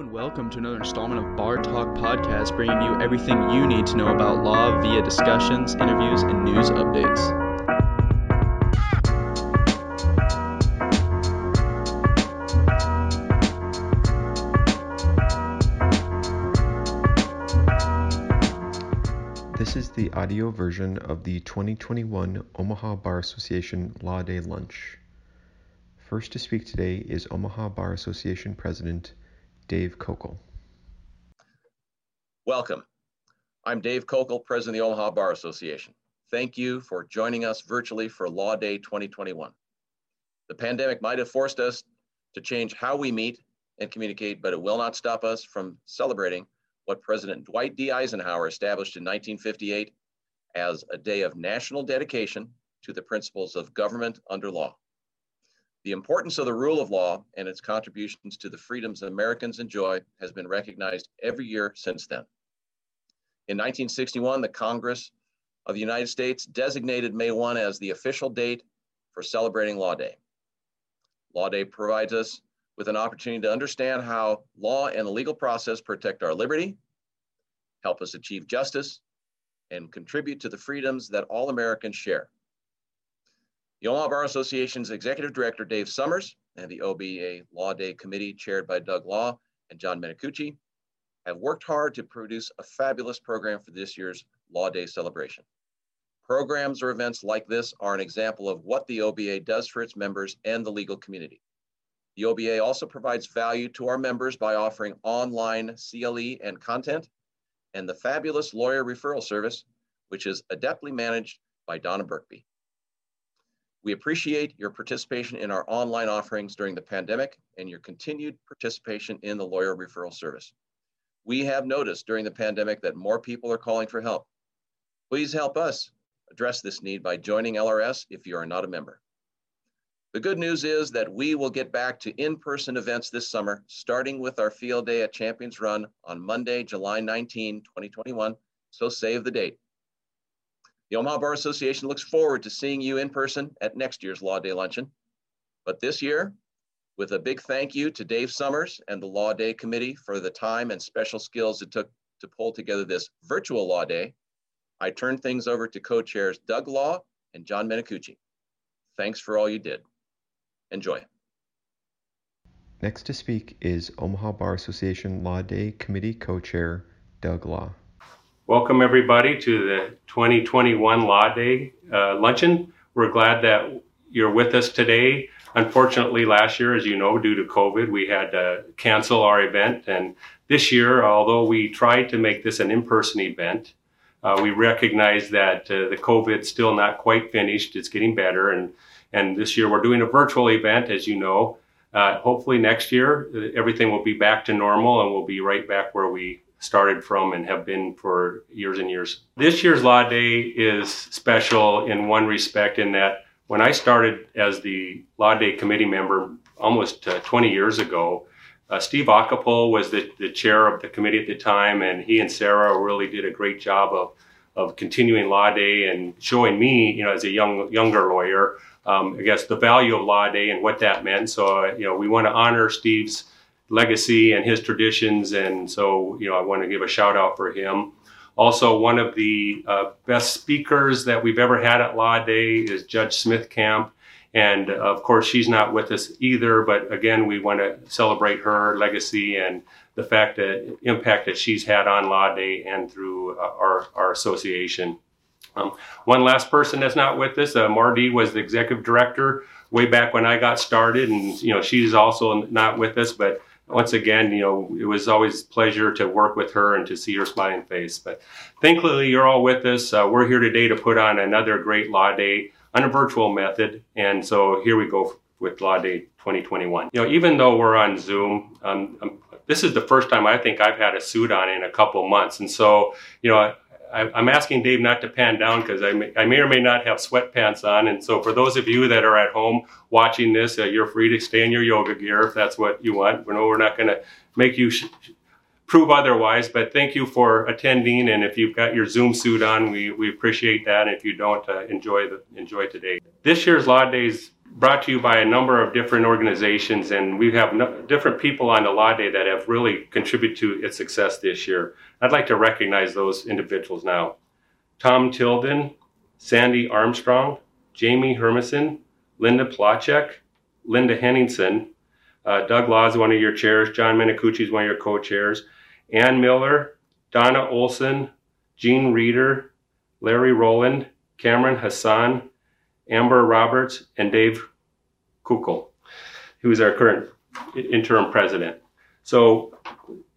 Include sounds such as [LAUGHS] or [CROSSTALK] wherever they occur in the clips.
and welcome to another installment of Bar Talk Podcast, bringing you everything you need to know about law via discussions, interviews, and news updates. This is the audio version of the 2021 Omaha Bar Association Law Day Lunch. First to speak today is Omaha Bar Association President Dave Kokel. Welcome. I'm Dave Kokel, President of the Omaha Bar Association. Thank you for joining us virtually for Law Day 2021. The pandemic might have forced us to change how we meet and communicate, but it will not stop us from celebrating what President Dwight D. Eisenhower established in 1958 as a day of national dedication to the principles of government under law. The importance of the rule of law and its contributions to the freedoms Americans enjoy has been recognized every year since then. In 1961, the Congress of the United States designated May 1 as the official date for celebrating Law Day. Law Day provides us with an opportunity to understand how law and the legal process protect our liberty, help us achieve justice, and contribute to the freedoms that all Americans share. The Omaha Bar Association's Executive Director, Dave Summers, and the OBA Law Day Committee, chaired by Doug Law and John Menicucci, have worked hard to produce a fabulous program for this year's Law Day celebration. Programs or events like this are an example of what the OBA does for its members and the legal community. The OBA also provides value to our members by offering online CLE and content and the fabulous lawyer referral service, which is adeptly managed by Donna Birkby. We appreciate your participation in our online offerings during the pandemic and your continued participation in the lawyer referral service. We have noticed during the pandemic that more people are calling for help. Please help us address this need by joining LRS if you are not a member. The good news is that we will get back to in-person events this summer, starting with our field day at Champions Run on Monday, July 19, 2021. So save the date. The Omaha Bar Association looks forward to seeing you in person at next year's Law Day Luncheon. But this year, with a big thank you to Dave Summers and the Law Day Committee for the time and special skills it took to pull together this virtual Law Day, I turn things over to co-chairs Doug Law and John Menicucci. Thanks for all you did. Enjoy. Next to speak is Omaha Bar Association Law Day Committee Co-Chair Doug Law. Welcome everybody to the 2021 Law Day uh, luncheon. We're glad that you're with us today. Unfortunately, last year, as you know, due to COVID, we had to cancel our event. And this year, although we tried to make this an in-person event, uh, we recognize that uh, the COVID's still not quite finished. It's getting better. And, and this year we're doing a virtual event, as you know. Uh, hopefully next year, uh, everything will be back to normal and we'll be right back where we started from and have been for years and years. This year's Law Day is special in one respect in that when I started as the Law Day committee member almost uh, 20 years ago, uh, Steve Ocapole was the, the chair of the committee at the time, and he and Sarah really did a great job of, of continuing Law Day and showing me, you know, as a young younger lawyer, um, I guess the value of Law Day and what that meant. So, uh, you know, we want to honor Steve's legacy and his traditions, and so, you know, I want to give a shout out for him. Also, one of the uh, best speakers that we've ever had at Law Day is Judge Smith Camp. And of course, she's not with us either, but again, we want to celebrate her legacy and the fact that impact that she's had on Law Day and through uh, our, our association. Um, one last person that's not with us, uh, Marty was the executive director way back when I got started, and you know she's also not with us. But once again, you know it was always pleasure to work with her and to see her smiling face. But thankfully, you're all with us. Uh, we're here today to put on another great Law Day on a virtual method. And so here we go with Law Day 2021. You know, even though we're on Zoom, um, um, this is the first time I think I've had a suit on in a couple months. And so, you know, I, am asking Dave not to pan down because I may, I may or may not have sweatpants on. And so, for those of you that are at home watching this, uh, you're free to stay in your yoga gear if that's what you want. We know we're not going to make you sh- prove otherwise. But thank you for attending, and if you've got your Zoom suit on, we, we appreciate that. And if you don't, uh, enjoy the enjoy today. This year's Law Day is brought to you by a number of different organizations, and we have no, different people on the Law Day that have really contributed to its success this year. I'd like to recognize those individuals now. Tom Tilden, Sandy Armstrong, Jamie Hermison, Linda Plachek, Linda Henningsen, uh, Doug Law is one of your chairs, John Menicucci is one of your co-chairs, Ann Miller, Donna Olson, Jean Reeder, Larry Rowland, Cameron Hassan, Amber Roberts, and Dave Kukel, who is our current interim president. So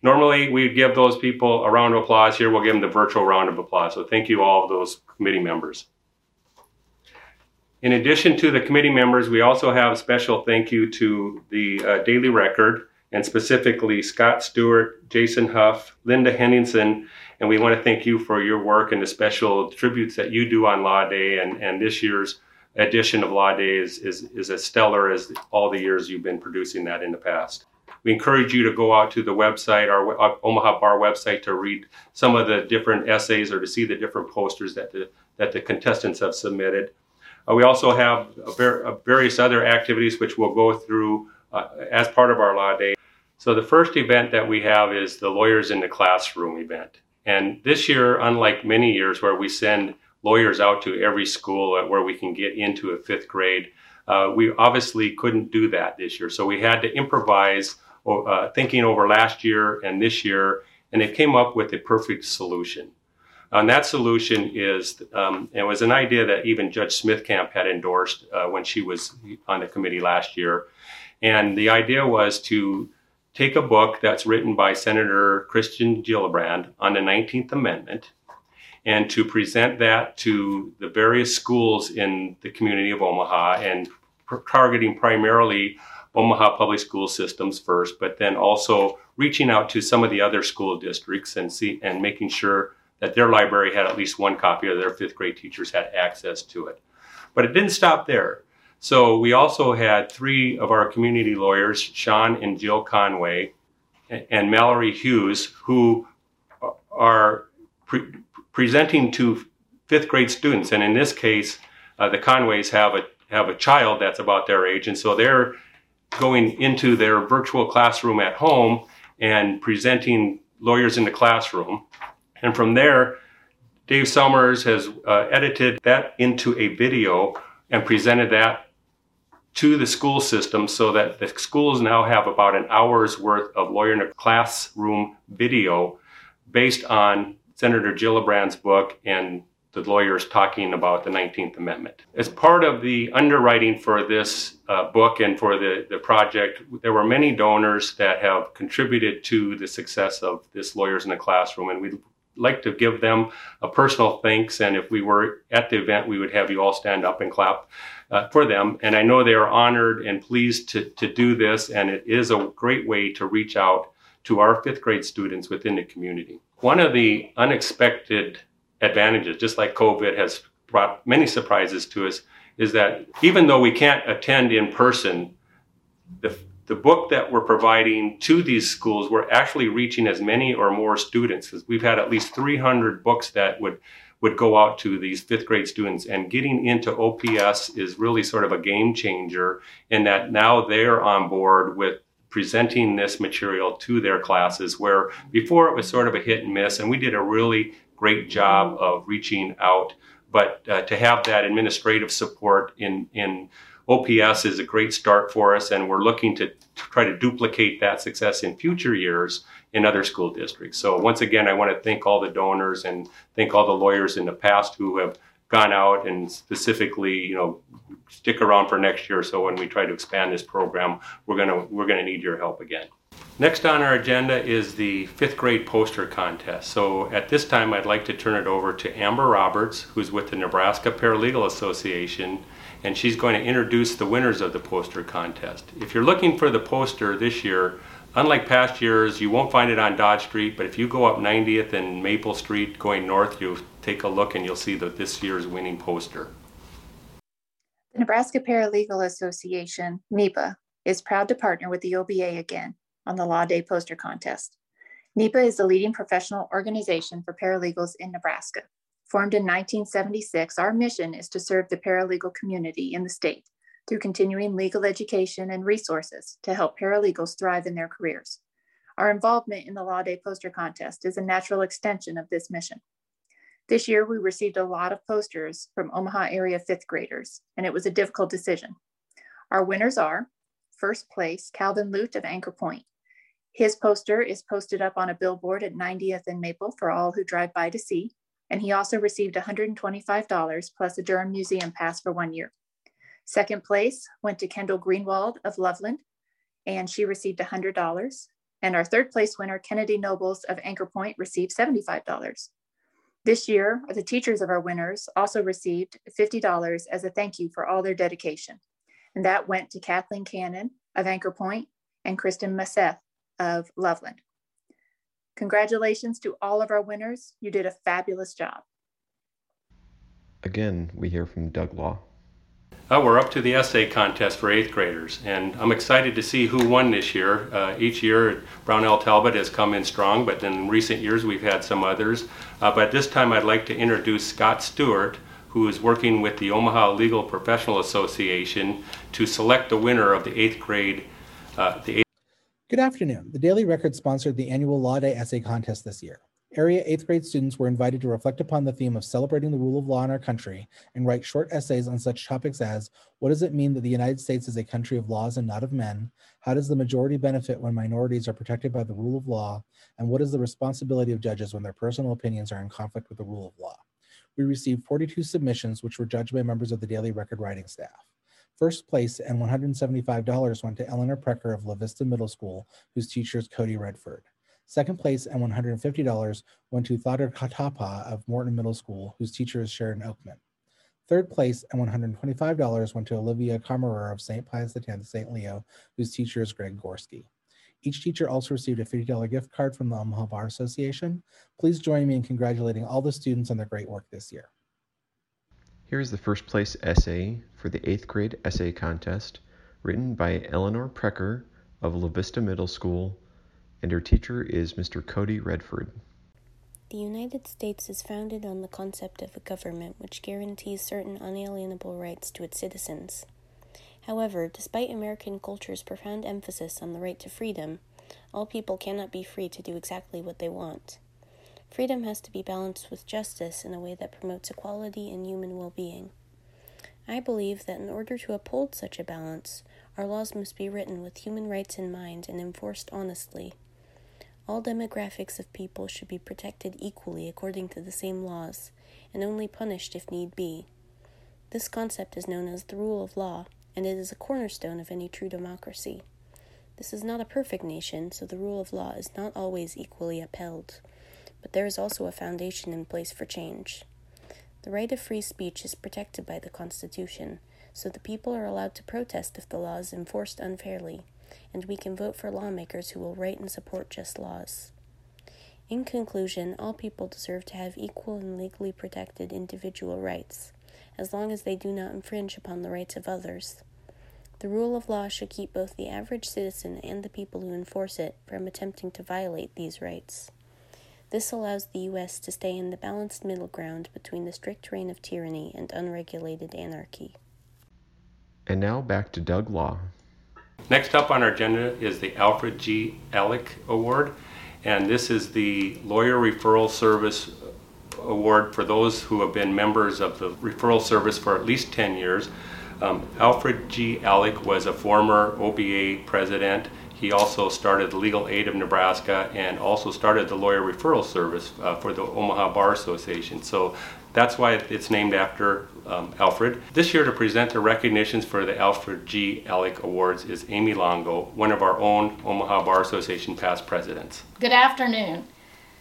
normally we give those people a round of applause. Here we'll give them the virtual round of applause. So thank you all of those committee members. In addition to the committee members, we also have a special thank you to the uh, Daily Record and specifically Scott Stewart, Jason Huff, Linda Henningsen, and we want to thank you for your work and the special tributes that you do on Law Day and, and this year's edition of Law Day is, is, is as stellar as all the years you've been producing that in the past. We encourage you to go out to the website, our uh, Omaha Bar website, to read some of the different essays or to see the different posters that the, that the contestants have submitted. Uh, we also have ver- uh, various other activities which we'll go through uh, as part of our Law Day. So the first event that we have is the Lawyers in the Classroom event. And this year, unlike many years where we send lawyers out to every school where we can get into a fifth grade. Uh, we obviously couldn't do that this year, so we had to improvise, uh, thinking over last year and this year, and it came up with a perfect solution. And that solution is, um, it was an idea that even Judge Smith Camp had endorsed uh, when she was on the committee last year. And the idea was to take a book that's written by Senator Kirsten Gillibrand on the 19th Amendment and to present that to the various schools in the community of Omaha and targeting primarily Omaha public school systems first, but then also reaching out to some of the other school districts and see and making sure that their library had at least one copy or their fifth grade teachers had access to it. But it didn't stop there. So we also had three of our community lawyers, Sean and Jill Conway and Mallory Hughes, who are pre- presenting to fifth grade students. And in this case, uh, the Conways have a have a child that's about their age, and so they're going into their virtual classroom at home and presenting lawyers in the classroom. And from there, Dave Summers has uh, edited that into a video and presented that to the school system so that the schools now have about an hour's worth of lawyer in a classroom video based on Senator Gillibrand's book and the lawyers talking about the 19th Amendment. As part of the underwriting for this uh, book and for the, the project, there were many donors that have contributed to the success of this Lawyers in the Classroom, and we'd like to give them a personal thanks. And if we were at the event, we would have you all stand up and clap uh, for them. And I know they are honored and pleased to, to do this, and it is a great way to reach out to our fifth grade students within the community. One of the unexpected advantages, just like COVID has brought many surprises to us, is that even though we can't attend in person, the, the book that we're providing to these schools, we're actually reaching as many or more students we've had at least 300 books that would would go out to these fifth grade students. And getting into OPS is really sort of a game changer in that now they're on board with presenting this material to their classes, where before it was sort of a hit and miss, and we did a really great job of reaching out. But uh, to have that administrative support in, in OPS is a great start for us, and we're looking to, to try to duplicate that success in future years in other school districts. So, once again, I want to thank all the donors and thank all the lawyers in the past who have gone out and specifically, you know, stick around for next year. So when we try to expand this program, we're gonna we're gonna need your help again. Next on our agenda is the fifth grade poster contest. So at this time, I'd like to turn it over to Amber Roberts, who's with the Nebraska Paralegal Association, and she's going to introduce the winners of the poster contest. If you're looking for the poster this year, unlike past years, you won't find it on Dodge Street, but if you go up 90th and Maple Street going north, you'll take a look and you'll see that this year's winning poster. The Nebraska Paralegal Association, NEPA, is proud to partner with the OBA again on the Law Day poster contest. NEPA is the leading professional organization for paralegals in Nebraska. Formed in 1976, our mission is to serve the paralegal community in the state through continuing legal education and resources to help paralegals thrive in their careers. Our involvement in the Law Day poster contest is a natural extension of this mission. This year, we received a lot of posters from Omaha area fifth graders, and it was a difficult decision. Our winners are first place, Calvin Lute of Anchor Point. His poster is posted up on a billboard at 90th and Maple for all who drive by to see, and he also received $125 plus a Durham Museum pass for one year. Second place went to Kendall Greenwald of Loveland, and she received $100. And our third place winner, Kennedy Nobles of Anchor Point, received $75. This year, the teachers of our winners also received $50 as a thank you for all their dedication. And that went to Kathleen Cannon of Anchor Point and Kristen Masseth of Loveland. Congratulations to all of our winners. You did a fabulous job. Again, we hear from Doug Law. Uh, we're up to the essay contest for eighth graders, and I'm excited to see who won this year. Uh, each year, Brownell Talbot has come in strong, but in recent years we've had some others. Uh, but this time I'd like to introduce Scott Stewart, who is working with the Omaha Legal Professional Association to select the winner of the eighth grade. Uh, the eighth Good afternoon. The Daily Record sponsored the annual Law Day Essay Contest this year. Area 8th grade students were invited to reflect upon the theme of celebrating the rule of law in our country and write short essays on such topics as What does it mean that the United States is a country of laws and not of men? How does the majority benefit when minorities are protected by the rule of law? And what is the responsibility of judges when their personal opinions are in conflict with the rule of law? We received 42 submissions, which were judged by members of the Daily Record writing staff. First place and $175 went to Eleanor Precker of La Vista Middle School, whose teacher is Cody Redford. Second place and $150 went to Thader Katapa of Morton Middle School, whose teacher is Sharon Oakman. Third place and $125 went to Olivia Kammerer of St. Pius X St. Leo, whose teacher is Greg Gorski. Each teacher also received a $50 gift card from the Omaha Bar Association. Please join me in congratulating all the students on their great work this year. Here is the first place essay for the eighth grade essay contest, written by Eleanor Precker of La Vista Middle School and her teacher is Mr. Cody Redford. The United States is founded on the concept of a government which guarantees certain unalienable rights to its citizens. However, despite American culture's profound emphasis on the right to freedom, all people cannot be free to do exactly what they want. Freedom has to be balanced with justice in a way that promotes equality and human well being. I believe that in order to uphold such a balance, our laws must be written with human rights in mind and enforced honestly. All demographics of people should be protected equally according to the same laws, and only punished if need be. This concept is known as the rule of law, and it is a cornerstone of any true democracy. This is not a perfect nation, so the rule of law is not always equally upheld, but there is also a foundation in place for change. The right of free speech is protected by the Constitution, so the people are allowed to protest if the law is enforced unfairly and we can vote for lawmakers who will write and support just laws. In conclusion, all people deserve to have equal and legally protected individual rights, as long as they do not infringe upon the rights of others. The rule of law should keep both the average citizen and the people who enforce it from attempting to violate these rights. This allows the U.S. to stay in the balanced middle ground between the strict reign of tyranny and unregulated anarchy. And now back to Doug Law. Next up on our agenda is the Alfred G. Ellick Award, and this is the Lawyer Referral Service Award for those who have been members of the referral service for at least 10 years. Um, Alfred G. Ellick was a former OBA president. He also started the Legal Aid of Nebraska and also started the Lawyer Referral Service uh, for the Omaha Bar Association. So that's why it's named after um, Alfred. This year, to present the recognitions for the Alfred G. Ellick Awards is Amy Longo, one of our own Omaha Bar Association past presidents. Good afternoon.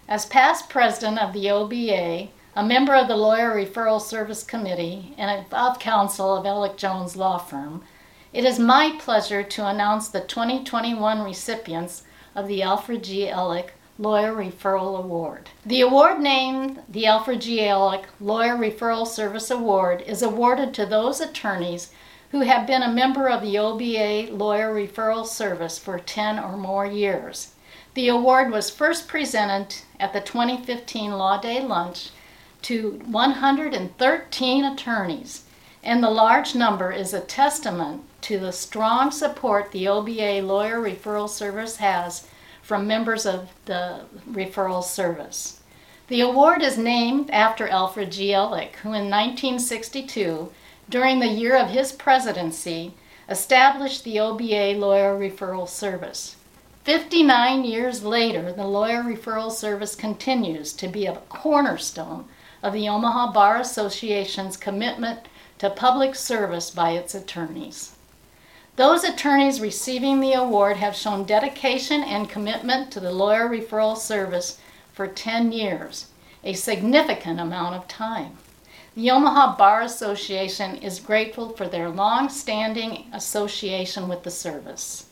As past president of the OBA, a member of the Lawyer Referral Service Committee, and of counsel of Ellick Jones Law Firm, it is my pleasure to announce the 2021 recipients of the Alfred G. Ellick Lawyer Referral Award. The award named the Alfred G. Ellick Lawyer Referral Service Award is awarded to those attorneys who have been a member of the OBA Lawyer Referral Service for 10 or more years. The award was first presented at the 2015 Law Day Lunch to 113 attorneys. and the large number is a testament to the strong support the OBA Lawyer Referral Service has from members of the referral service. The award is named after Alfred G. Ellick, who in 1962, during the year of his presidency, established the OBA Lawyer Referral Service. 59 years later, the Lawyer Referral Service continues to be a cornerstone of the Omaha Bar Association's commitment to public service by its attorneys. Those attorneys receiving the award have shown dedication and commitment to the lawyer referral service for 10 years, a significant amount of time. The Omaha Bar Association is grateful for their long standing association with the service.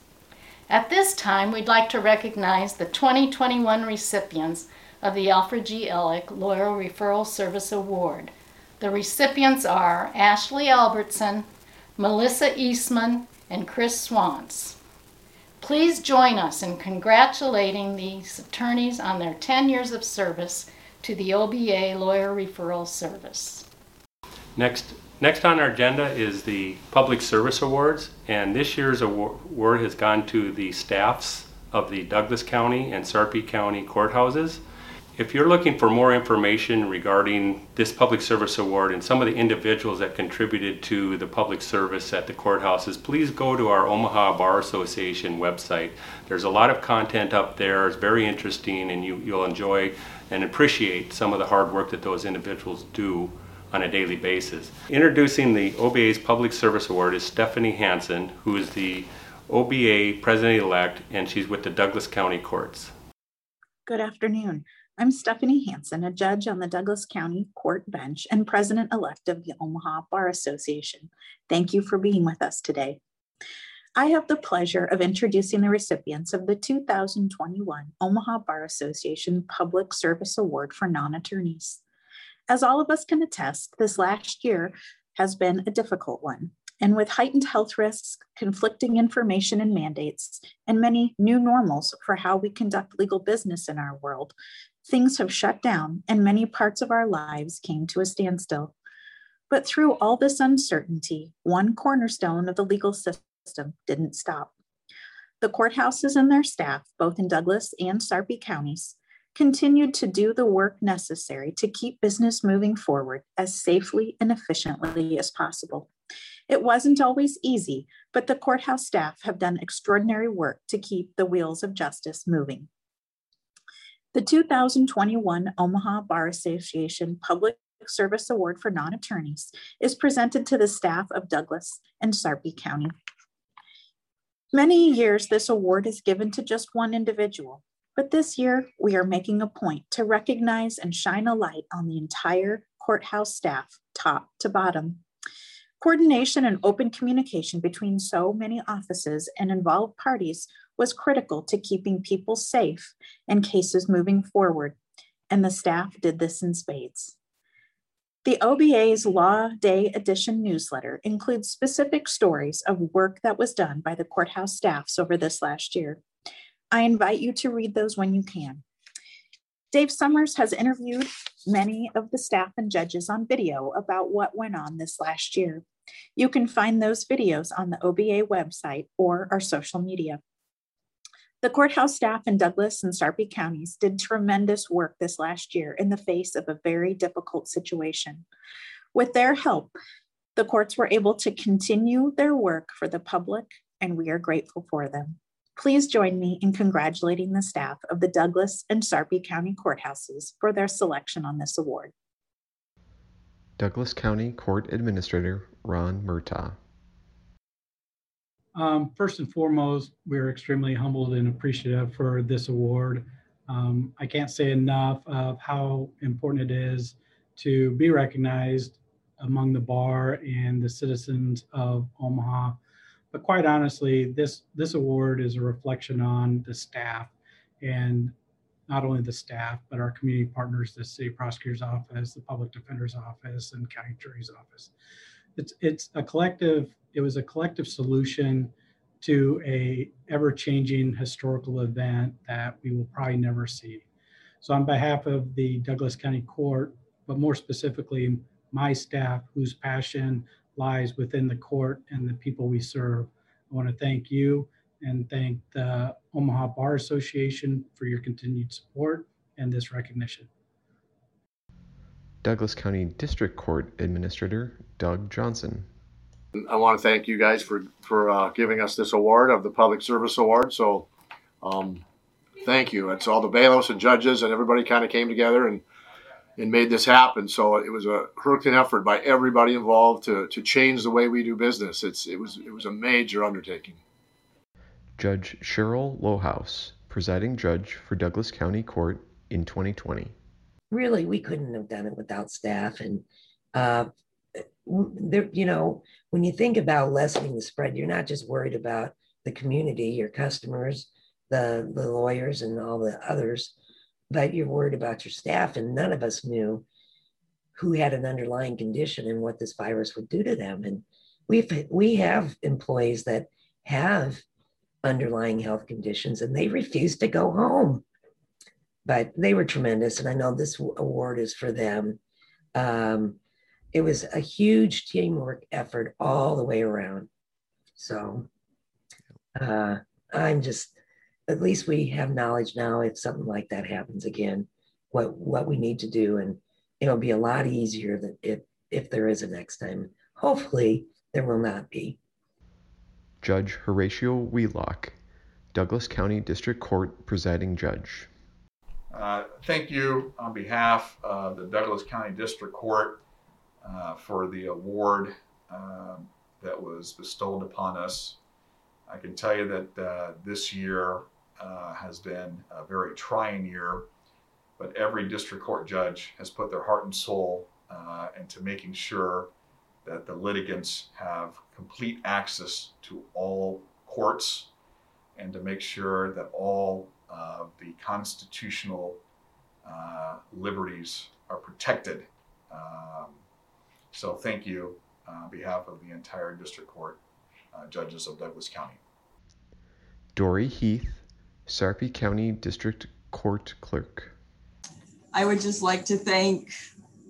At this time, we'd like to recognize the 2021 recipients of the Alfred G. Ellick Lawyer Referral Service Award. The recipients are Ashley Albertson, Melissa Eastman, and Chris Swans. Please join us in congratulating these attorneys on their 10 years of service to the OBA Lawyer Referral Service. Next, next on our agenda is the Public Service Awards, and this year's award has gone to the staffs of the Douglas County and Sarpy County courthouses. If you're looking for more information regarding this Public Service Award and some of the individuals that contributed to the public service at the courthouses, please go to our Omaha Bar Association website. There's a lot of content up there. It's very interesting and you, you'll enjoy and appreciate some of the hard work that those individuals do on a daily basis. Introducing the OBA's Public Service Award is Stephanie Hanson, who is the OBA President-elect and she's with the Douglas County Courts. Good afternoon. I'm Stephanie Hanson, a judge on the Douglas County Court bench and president elect of the Omaha Bar Association. Thank you for being with us today. I have the pleasure of introducing the recipients of the 2021 Omaha Bar Association Public Service Award for non attorneys. As all of us can attest, this last year has been a difficult one. And with heightened health risks, conflicting information and mandates, and many new normals for how we conduct legal business in our world, things have shut down and many parts of our lives came to a standstill. But through all this uncertainty, one cornerstone of the legal system didn't stop. The courthouses and their staff, both in Douglas and Sarpy counties, continued to do the work necessary to keep business moving forward as safely and efficiently as possible. It wasn't always easy, but the courthouse staff have done extraordinary work to keep the wheels of justice moving. The 2021 Omaha Bar Association Public Service Award for Non-Attorneys is presented to the staff of Douglas and Sarpy County. Many years, this award is given to just one individual, but this year we are making a point to recognize and shine a light on the entire courthouse staff, top to bottom. Coordination and open communication between so many offices and involved parties was critical to keeping people safe and cases moving forward, and the staff did this in spades. The OBA's Law Day Edition newsletter includes specific stories of work that was done by the courthouse staffs over this last year. I invite you to read those when you can. Dave Summers has interviewed many of the staff and judges on video about what went on this last year. You can find those videos on the OBA website or our social media. The courthouse staff in Douglas and Sarpy counties did tremendous work this last year in the face of a very difficult situation. With their help, the courts were able to continue their work for the public, and we are grateful for them. Please join me in congratulating the staff of the Douglas and Sarpy County courthouses for their selection on this award. Douglas County Court Administrator Ron Murtaugh. Um, first and foremost, we're extremely humbled and appreciative for this award. Um, I can't say enough of how important it is to be recognized among the bar and the citizens of Omaha. But quite honestly, this this award is a reflection on the staff and not only the staff, but our community partners, the city prosecutor's office, the public defender's office, and county jury's office. It's it's a collective it was a collective solution to a ever-changing historical event that we will probably never see. So on behalf of the Douglas County Court, but more specifically my staff whose passion lies within the court and the people we serve. I want to thank you and thank the Omaha Bar Association for your continued support and this recognition. Douglas County District Court Administrator Doug Johnson. I want to thank you guys for for uh, giving us this award of the Public Service Award. So, um, thank you. It's all the bailiffs and judges and everybody kind of came together and and made this happen. So it was a Herculean effort by everybody involved to to change the way we do business. It's it was it was a major undertaking. Judge Cheryl Lohaus, presiding judge for Douglas County Court in 2020. Really, we couldn't have done it without staff and. Uh, there, you know, when you think about lessening the spread, you're not just worried about the community, your customers, the the lawyers, and all the others, but you're worried about your staff. And none of us knew who had an underlying condition and what this virus would do to them. And we've we have employees that have underlying health conditions, and they refuse to go home. But they were tremendous, and I know this award is for them. Um, it was a huge teamwork effort all the way around. So uh, I'm just, at least we have knowledge now if something like that happens again, what what we need to do, and it'll be a lot easier than if if there is a next time. Hopefully, there will not be. Judge Horacio Wheelock, Douglas County District Court presiding judge. Uh, thank you on behalf of the Douglas County District Court uh, for the award um, that was bestowed upon us. I can tell you that uh, this year uh, has been a very trying year, but every district court judge has put their heart and soul uh, into making sure that the litigants have complete access to all courts and to make sure that all of the constitutional uh, liberties are protected. Um, so thank you uh, on behalf of the entire district court uh, judges of Douglas County. Dory Heath, Sarpy County District Court Clerk. I would just like to thank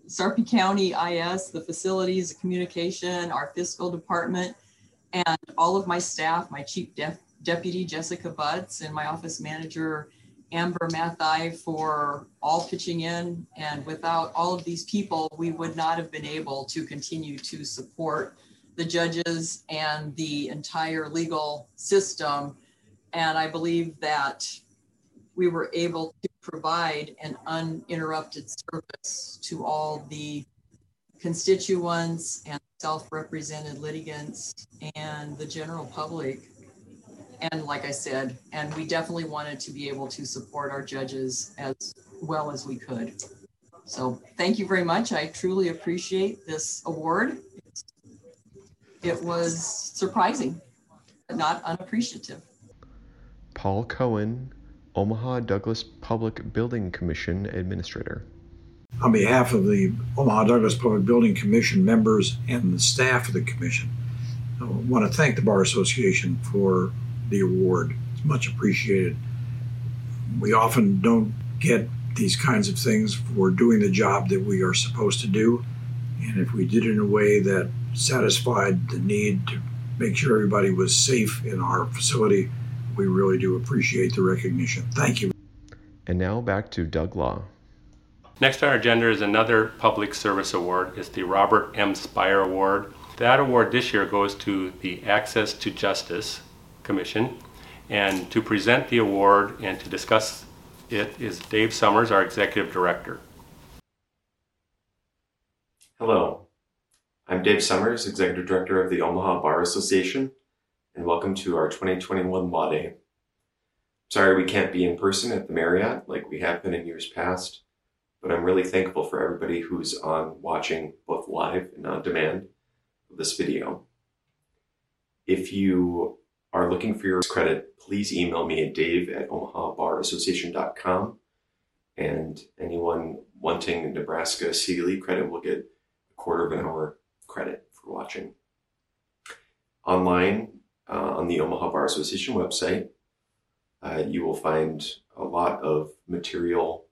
Sarpy County IS, the facilities, the communication, our fiscal department, and all of my staff, my chief def- deputy Jessica Butts and my office manager Amber Mathai for all pitching in. And without all of these people, we would not have been able to continue to support the judges and the entire legal system. And I believe that we were able to provide an uninterrupted service to all the constituents and self-represented litigants and the general public and like I said, and we definitely wanted to be able to support our judges as well as we could. So thank you very much. I truly appreciate this award. It was surprising, but not unappreciative. Paul Cohen, Omaha Douglas Public Building Commission Administrator. On behalf of the Omaha Douglas Public Building Commission members and the staff of the commission, I want to thank the Bar Association for the award. It's much appreciated. We often don't get these kinds of things for doing the job that we are supposed to do. And if we did it in a way that satisfied the need to make sure everybody was safe in our facility, we really do appreciate the recognition. Thank you. And now back to Doug Law. Next on our agenda is another public service award. It's the Robert M. Spire Award. That award this year goes to the Access to Justice Commission. And to present the award and to discuss it is Dave Summers, our Executive Director. Hello, I'm Dave Summers, Executive Director of the Omaha Bar Association, and welcome to our 2021 Law Day. Sorry we can't be in person at the Marriott like we have been in years past, but I'm really thankful for everybody who's on watching both live and on demand this video. If you are looking for your credit, please email me at dave at omahabarassociation.com. And anyone wanting Nebraska CLE credit will get a quarter of an hour credit for watching. Online uh, on the Omaha Bar Association website, uh, you will find a lot of material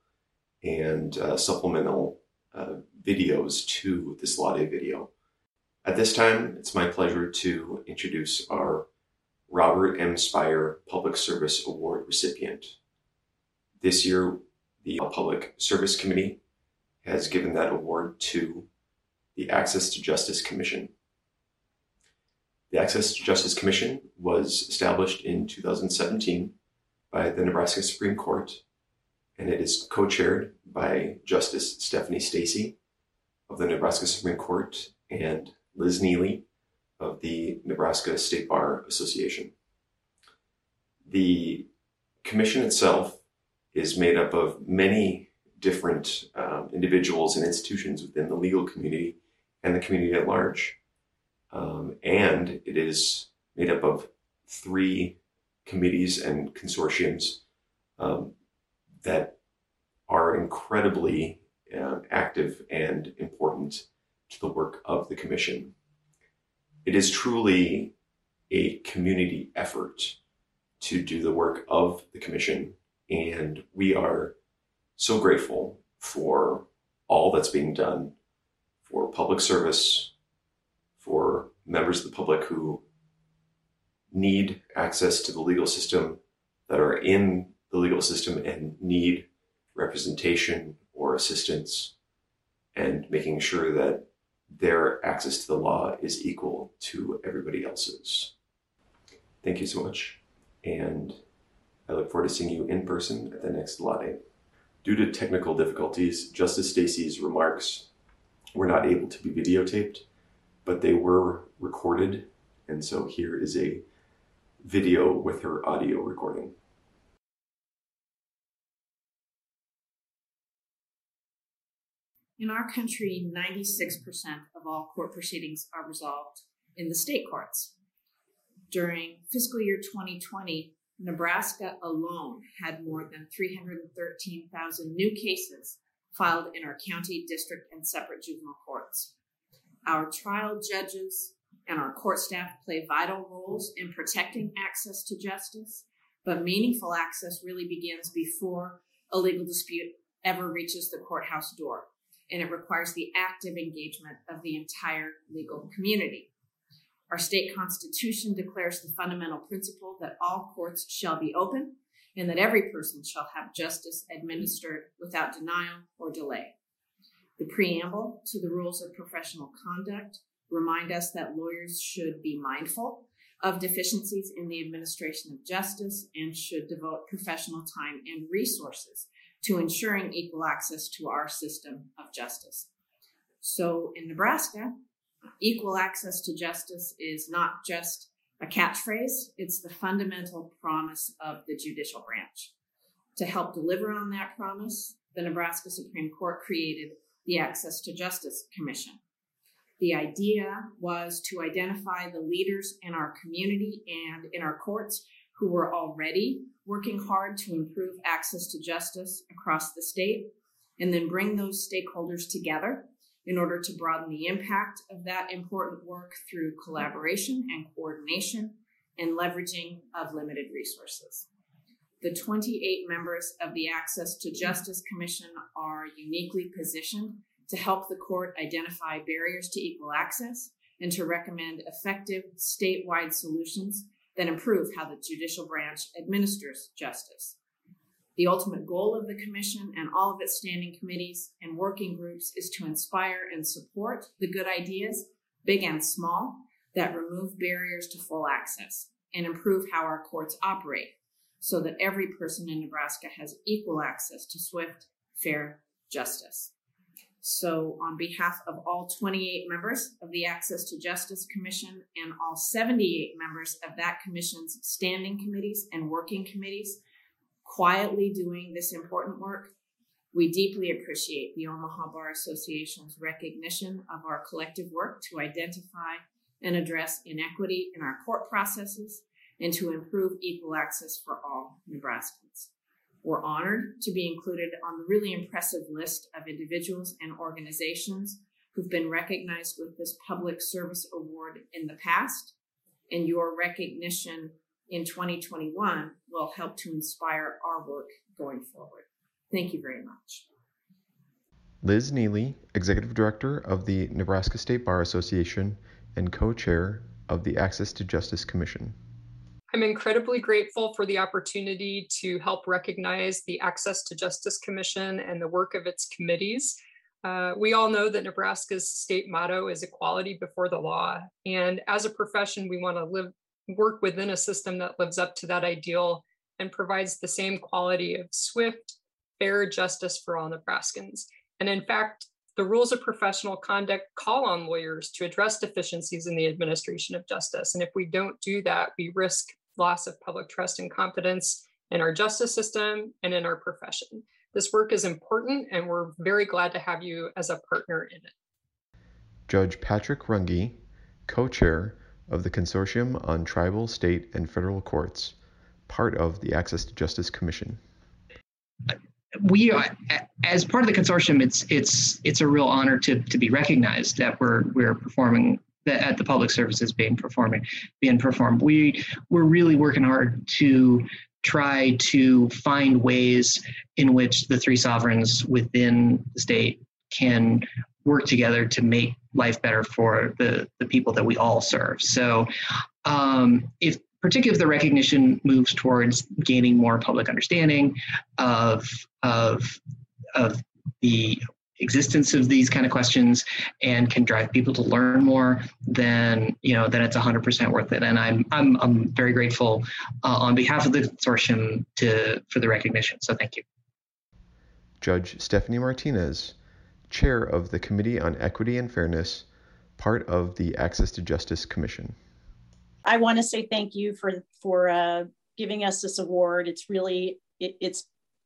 and uh, supplemental uh, videos to this Day video. At this time, it's my pleasure to introduce our Robert M. Spire Public Service Award recipient. This year, the Public Service Committee has given that award to the Access to Justice Commission. The Access to Justice Commission was established in 2017 by the Nebraska Supreme Court, and it is co chaired by Justice Stephanie Stacy of the Nebraska Supreme Court and Liz Neely of the Nebraska State Bar Association. The commission itself is made up of many different um, individuals and institutions within the legal community and the community at large. Um, and it is made up of three committees and consortiums um, that are incredibly uh, active and important to the work of the commission. It is truly a community effort to do the work of the commission, and we are so grateful for all that's being done for public service, for members of the public who need access to the legal system, that are in the legal system and need representation or assistance, and making sure that their access to the law is equal to everybody else's. Thank you so much, and I look forward to seeing you in person at the next Day. Due to technical difficulties, Justice Stacy's remarks were not able to be videotaped, but they were recorded, and so here is a video with her audio recording. In our country, 96% of all court proceedings are resolved in the state courts. During fiscal year 2020, Nebraska alone had more than 313,000 new cases filed in our county, district, and separate juvenile courts. Our trial judges and our court staff play vital roles in protecting access to justice, but meaningful access really begins before a legal dispute ever reaches the courthouse door and it requires the active engagement of the entire legal community. Our state constitution declares the fundamental principle that all courts shall be open and that every person shall have justice administered without denial or delay. The preamble to the rules of professional conduct remind us that lawyers should be mindful of deficiencies in the administration of justice and should devote professional time and resources to ensuring equal access to our system of justice. So in Nebraska, equal access to justice is not just a catchphrase, it's the fundamental promise of the judicial branch. To help deliver on that promise, the Nebraska Supreme Court created the Access to Justice Commission. The idea was to identify the leaders in our community and in our courts who were already working hard to improve access to justice across the state, and then bring those stakeholders together in order to broaden the impact of that important work through collaboration and coordination and leveraging of limited resources. The 28 members of the Access to Justice Commission are uniquely positioned to help the court identify barriers to equal access and to recommend effective statewide solutions that improve how the judicial branch administers justice. The ultimate goal of the Commission and all of its standing committees and working groups is to inspire and support the good ideas, big and small, that remove barriers to full access and improve how our courts operate so that every person in Nebraska has equal access to swift, fair justice. So, on behalf of all 28 members of the Access to Justice Commission and all 78 members of that commission's standing committees and working committees, quietly doing this important work, we deeply appreciate the Omaha Bar Association's recognition of our collective work to identify and address inequity in our court processes and to improve equal access for all Nebraskans. We're honored to be included on the really impressive list of individuals and organizations who've been recognized with this Public Service Award in the past. And your recognition in 2021 will help to inspire our work going forward. Thank you very much. Liz Neely, Executive Director of the Nebraska State Bar Association, and co chair of the Access to Justice Commission. I'm incredibly grateful for the opportunity to help recognize the Access to Justice Commission and the work of its committees. Uh, we all know that Nebraska's state motto is equality before the law. And as a profession, we want to live, work within a system that lives up to that ideal and provides the same quality of swift, fair justice for all Nebraskans. And in fact, the rules of professional conduct call on lawyers to address deficiencies in the administration of justice. And if we don't do that, we risk loss of public trust and confidence in our justice system and in our profession. This work is important, and we're very glad to have you as a partner in it. Judge Patrick Runge, co chair of the Consortium on Tribal, State, and Federal Courts, part of the Access to Justice Commission we are, as part of the consortium, it's it's it's a real honor to to be recognized that we're we're performing that at the public services being performing being performed. We we're really working hard to try to find ways in which the three sovereigns within the state can work together to make life better for the, the people that we all serve. So um, if particularly if the recognition moves towards gaining more public understanding of of of the existence of these kind of questions and can drive people to learn more then you know then it's 100% worth it. And i'm i'm, I'm very grateful uh, on behalf of the consortium to for the recognition. So thank you. Judge stephanie martinez chair of the committee on equity and fairness part of the access to justice commission I want to say thank you for for uh, giving us this award. It's really it, it's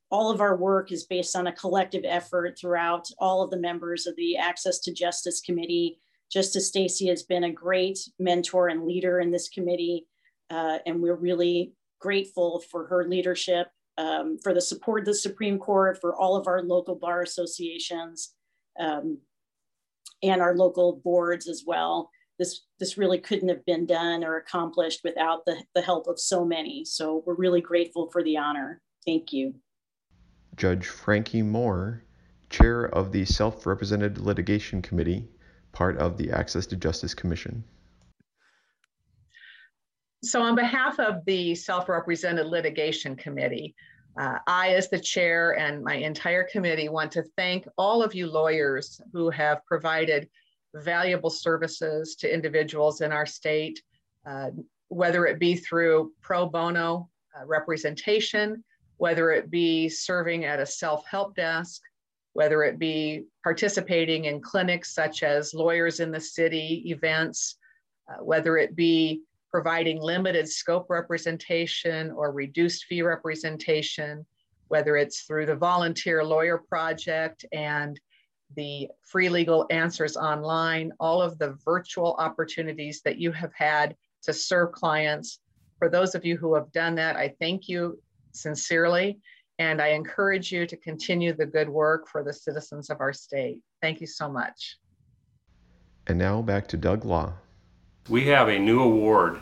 all of our work is based on a collective effort throughout all of the members of the Access to Justice Committee. Justice Stacy has been a great mentor and leader in this committee, uh, and we're really grateful for her leadership, um, for the support of the Supreme Court, for all of our local bar associations, um, and our local boards as well this this really couldn't have been done or accomplished without the, the help of so many. So we're really grateful for the honor. Thank you. Judge Frankie Moore, chair of the Self Represented Litigation Committee, part of the Access to Justice Commission. So, on behalf of the Self Represented Litigation Committee, uh, I, as the chair, and my entire committee want to thank all of you lawyers who have provided valuable services to individuals in our state, uh, whether it be through pro bono uh, representation, whether it be serving at a self help desk, whether it be participating in clinics such as Lawyers in the City events, uh, whether it be providing limited scope representation or reduced fee representation, whether it's through the Volunteer Lawyer Project and the free legal answers online, all of the virtual opportunities that you have had to serve clients. For those of you who have done that, I thank you sincerely. And I encourage you to continue the good work for the citizens of our state. Thank you so much. And now back to Doug Law. We have a new award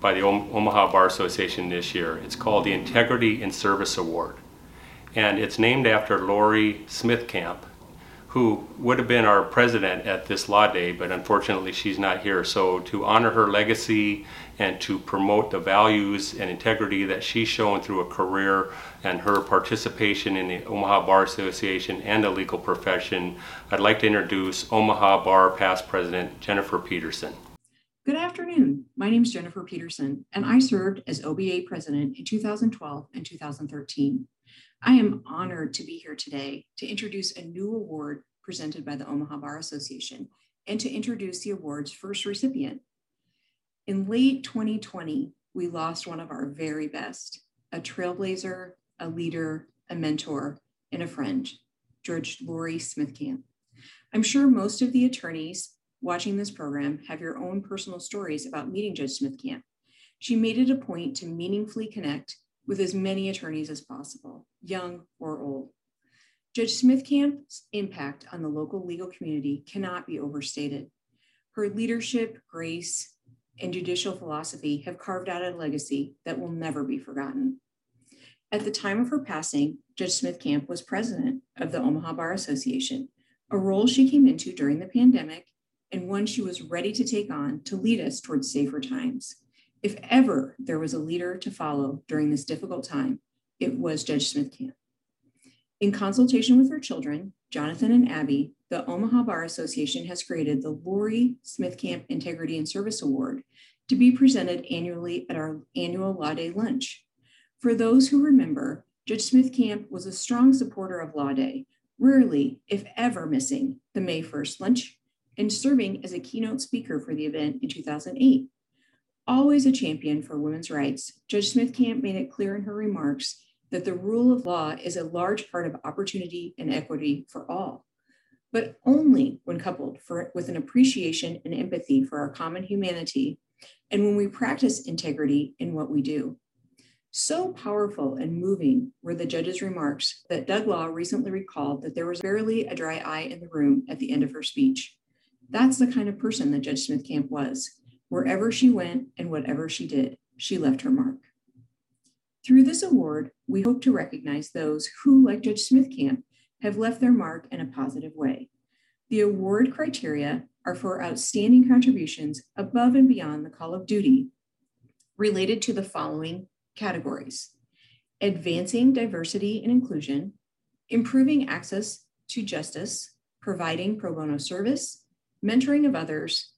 by the Omaha Bar Association this year. It's called the Integrity in Service Award. And it's named after Laurie Smith Camp, who would have been our president at this law day, but unfortunately she's not here. So, to honor her legacy and to promote the values and integrity that she's shown through a career and her participation in the Omaha Bar Association and the legal profession, I'd like to introduce Omaha Bar past president Jennifer Peterson. Good afternoon. My name is Jennifer Peterson, and I served as OBA president in 2012 and 2013. I am honored to be here today to introduce a new award presented by the Omaha Bar Association and to introduce the award's first recipient. In late 2020, we lost one of our very best, a trailblazer, a leader, a mentor, and a friend, Judge Laurie Smith Camp. I'm sure most of the attorneys watching this program have your own personal stories about meeting Judge Smith Camp. She made it a point to meaningfully connect with as many attorneys as possible, young or old. Judge Smith Camp's impact on the local legal community cannot be overstated. Her leadership, grace, and judicial philosophy have carved out a legacy that will never be forgotten. At the time of her passing, Judge Smith Camp was president of the Omaha Bar Association, a role she came into during the pandemic and one she was ready to take on to lead us towards safer times. If ever there was a leader to follow during this difficult time, it was Judge Smith Camp. In consultation with her children, Jonathan and Abby, the Omaha Bar Association has created the Laurie Smith Camp Integrity and Service Award to be presented annually at our annual Law Day lunch. For those who remember, Judge Smith Camp was a strong supporter of Law Day, rarely, if ever, missing the May 1st lunch and serving as a keynote speaker for the event in 2008. Always a champion for women's rights, Judge Smith Camp made it clear in her remarks that the rule of law is a large part of opportunity and equity for all, but only when coupled for, with an appreciation and empathy for our common humanity and when we practice integrity in what we do. So powerful and moving were the judge's remarks that Doug Law recently recalled that there was barely a dry eye in the room at the end of her speech. That's the kind of person that Judge Smith Camp was. Wherever she went and whatever she did, she left her mark. Through this award, we hope to recognize those who, like Judge Smith Camp, have left their mark in a positive way. The award criteria are for outstanding contributions above and beyond the call of duty related to the following categories advancing diversity and inclusion, improving access to justice, providing pro bono service, mentoring of others,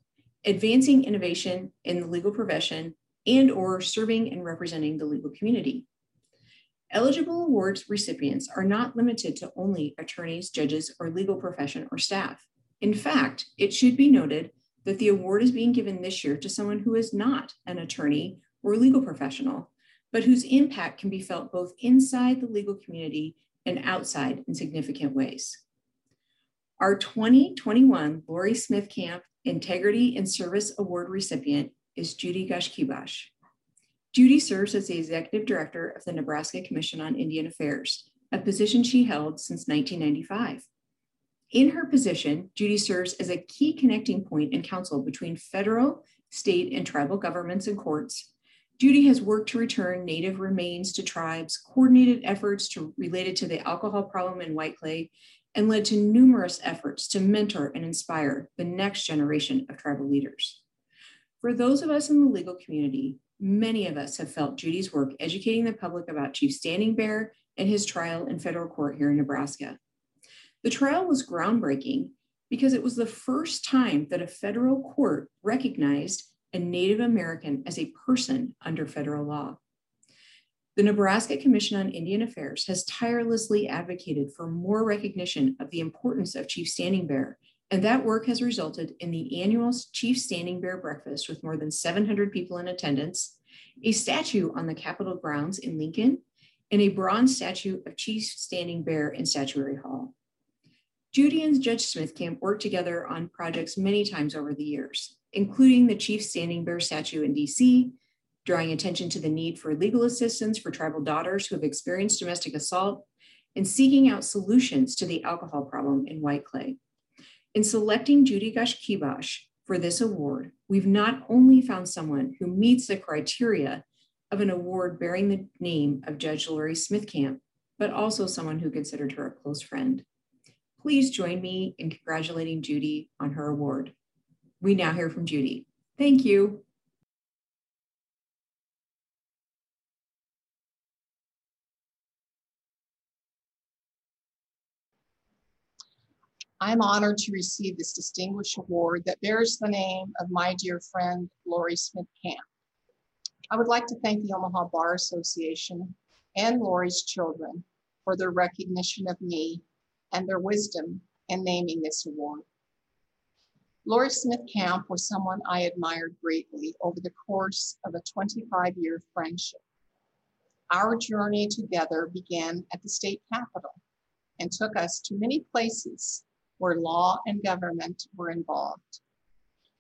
advancing innovation in the legal profession, and or serving and representing the legal community. Eligible awards recipients are not limited to only attorneys, judges, or legal profession or staff. In fact, it should be noted that the award is being given this year to someone who is not an attorney or legal professional, but whose impact can be felt both inside the legal community and outside in significant ways. Our 2021 Laurie Smith Camp Integrity and Service Award recipient is Judi gaiashkibos. Judi serves as the Executive Director of the Nebraska Commission on Indian Affairs, a position she held since 1995. In her position, Judi serves as a key connecting point and counsel between federal, state, and tribal governments and courts. Judi has worked to return Native remains to tribes, coordinated efforts to, related to the alcohol problem in White Clay, and led to numerous efforts to mentor and inspire the next generation of tribal leaders. For those of us in the legal community, many of us have felt Judi's work educating the public about Chief Standing Bear and his trial in federal court here in Nebraska. The trial was groundbreaking because it was the first time that a federal court recognized a Native American as a person under federal law. The Nebraska Commission on Indian Affairs has tirelessly advocated for more recognition of the importance of Chief Standing Bear, and that work has resulted in the annual Chief Standing Bear breakfast with more than 700 people in attendance, a statue on the Capitol grounds in Lincoln, and a bronze statue of Chief Standing Bear in Statuary Hall. Judi and Judge Smith Camp worked together on projects many times over the years, including the Chief Standing Bear statue in DC, drawing attention to the need for legal assistance for tribal daughters who have experienced domestic assault, and seeking out solutions to the alcohol problem in White Clay. In selecting Judi gaiashkibos for this award, we've not only found someone who meets the criteria of an award bearing the name of Judge Laurie Smith Camp, but also someone who considered her a close friend. Please join me in congratulating Judi on her award. We now hear from Judi. Thank you. I'm honored to receive this distinguished award that bears the name of my dear friend, Laurie Smith Camp. I would like to thank the Omaha Bar Association and Laurie's children for their recognition of me and their wisdom in naming this award. Laurie Smith Camp was someone I admired greatly over the course of a 25 year friendship. Our journey together began at the state capitol and took us to many places where law and government were involved.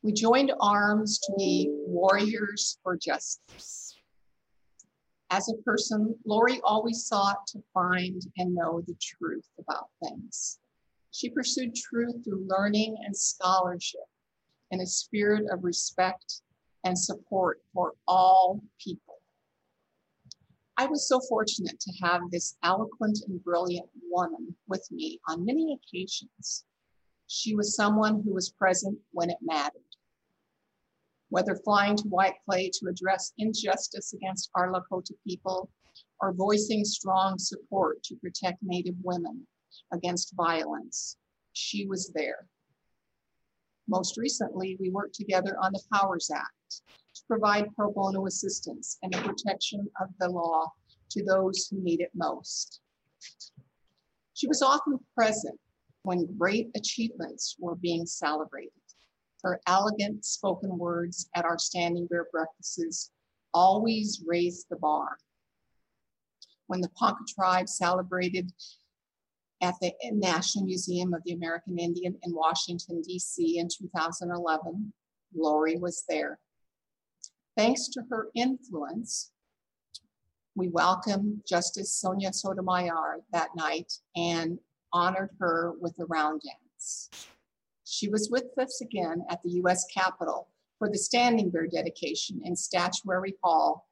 We joined arms to be warriors for justice. As a person, Laurie always sought to find and know the truth about things. She pursued truth through learning and scholarship in a spirit of respect and support for all people. I was so fortunate to have this eloquent and brilliant woman with me on many occasions. She was someone who was present when it mattered. Whether flying to White Clay to address injustice against our Lakota people or voicing strong support to protect Native women against violence, she was there. Most recently, we worked together on the Powers Act to provide pro bono assistance and the protection of the law to those who need it most. She was often present when great achievements were being celebrated. Her elegant spoken words at our standing bear breakfasts always raised the bar. When the Ponca tribe celebrated at the National Museum of the American Indian in Washington, D.C. in 2011, Laurie was there. Thanks to her influence, we welcomed Justice Sonia Sotomayor that night and honored her with a round dance. She was with us again at the US Capitol for the Standing Bear dedication in Statuary Hall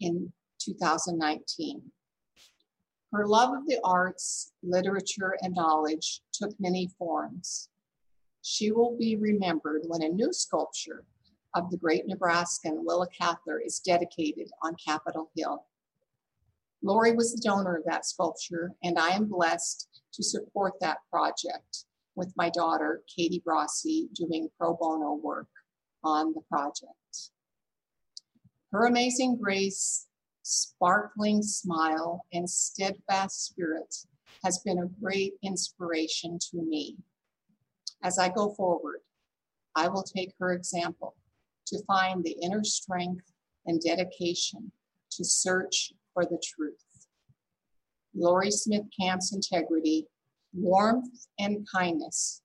in 2019. Her love of the arts, literature, and knowledge took many forms. She will be remembered when a new sculpture of the great Nebraskan Willa Cather is dedicated on Capitol Hill. Laurie was the donor of that sculpture, and I am blessed to support that project with my daughter, Katie Brossy, doing pro bono work on the project. Her amazing grace, sparkling smile, and steadfast spirit has been a great inspiration to me. As I go forward, I will take her example to find the inner strength and dedication to search for the truth. Laurie Smith Camp's integrity, warmth, and kindness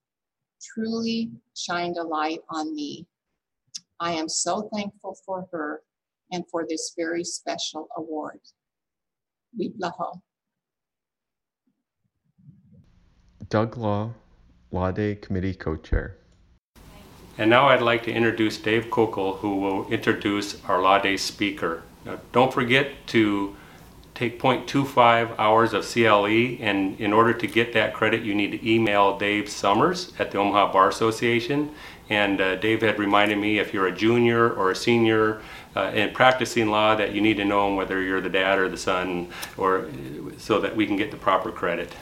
truly shined a light on me. I am so thankful for her and for this very special award. Wiblaho. Doug Law, Law Day Committee Co-Chair. And now I'd like to introduce Dave Kokel, who will introduce our Law Day speaker. Now, don't forget to take 0.25 hours of CLE, and in order to get that credit, you need to email Dave Summers at the Omaha Bar Association. And uh, Dave had reminded me if you're a junior or a senior uh, in practicing law, that you need to know whether you're the dad or the son, or so that we can get the proper credit.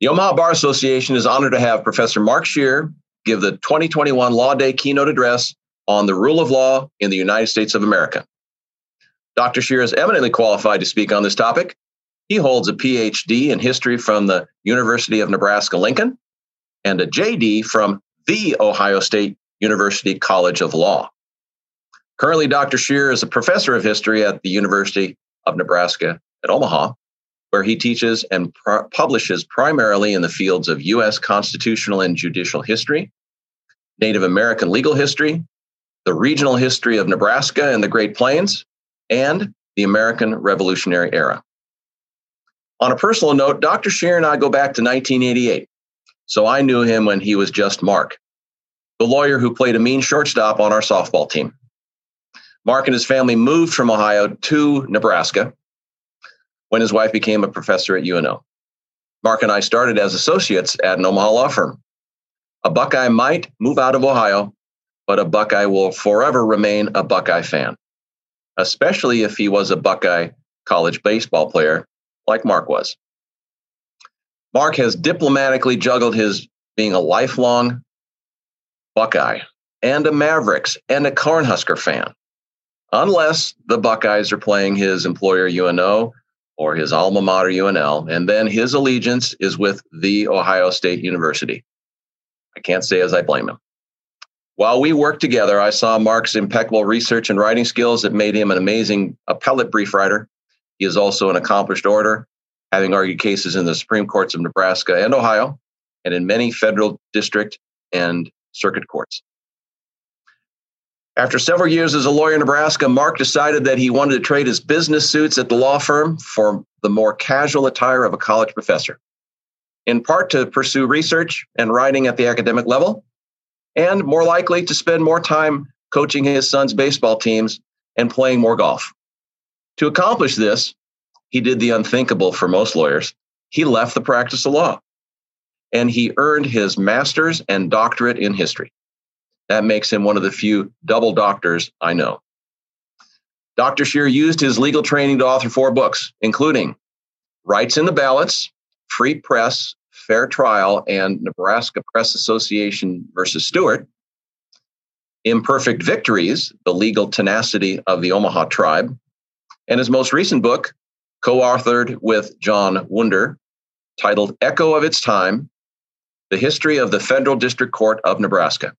The Omaha Bar Association is honored to have Professor Mark Scherer give the 2021 Law Day keynote address on the rule of law in the United States of America. Dr. Scherer is eminently qualified to speak on this topic. He holds a PhD in history from the University of Nebraska Lincoln and a JD from the Ohio State University College of Law. Currently, Dr. Scherer is a professor of history at the University of Nebraska at Omaha, where he teaches and publishes primarily in the fields of U.S. constitutional and judicial history, Native American legal history, the regional history of Nebraska and the Great Plains, and the American Revolutionary Era. On a personal note, Dr. Scherer and I go back to 1988, so I knew him when he was just Mark, the lawyer who played a mean shortstop on our softball team. Mark and his family moved from Ohio to Nebraska when his wife became a professor at UNO. Mark and I started as associates at an Omaha law firm. A Buckeye might move out of Ohio, but a Buckeye will forever remain a Buckeye fan, especially if he was a Buckeye college baseball player like Mark was. Mark has diplomatically juggled his being a lifelong Buckeye and a Mavericks and a Cornhusker fan, unless the Buckeyes are playing his employer UNO or his alma mater UNL, and then his allegiance is with the Ohio State University. I can't say as I blame him. While we worked together, I saw Mark's impeccable research and writing skills that made him an amazing appellate brief writer. He is also an accomplished orator, having argued cases in the Supreme Courts of Nebraska and Ohio, and in many federal district and circuit courts. After several years as a lawyer in Nebraska, Mark decided that he wanted to trade his business suits at the law firm for the more casual attire of a college professor, in part to pursue research and writing at the academic level, and more likely to spend more time coaching his son's baseball teams and playing more golf. To accomplish this, he did the unthinkable for most lawyers. He left the practice of law. and he earned his master's and doctorate in history. That makes him one of the few double doctors I know. Dr. Scherer used his legal training to author four books, including Rights in the Balance, Free Press, Fair Trial, and Nebraska Press Association versus Stuart, Imperfect Victories, The Legal Tenacity of the Omaha Tribe, and his most recent book, co authored with John Wunder, titled Echo of Its Time The History of the Federal District Court of Nebraska.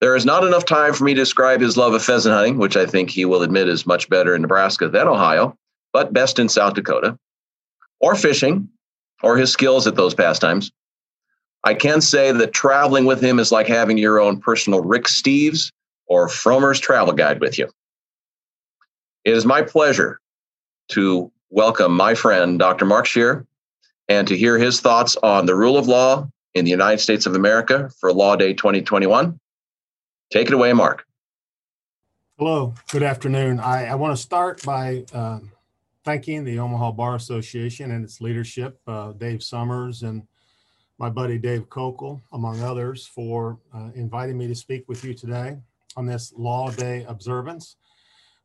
There is not enough time for me to describe his love of pheasant hunting, which I think he will admit is much better in Nebraska than Ohio, but best in South Dakota, or fishing, or his skills at those pastimes. I can say that traveling with him is like having your own personal Rick Steves or Frommer's travel guide with you. It is my pleasure to welcome my friend, Dr. Mark Scherer, and to hear his thoughts on the rule of law in the United States of America for Law Day 2021. Take it away, Mark. Hello, good afternoon. I, I want to start by um, thanking the Omaha Bar Association and its leadership, uh, Dave Summers and my buddy Dave Kokel, among others, for uh, inviting me to speak with you today on this Law Day observance.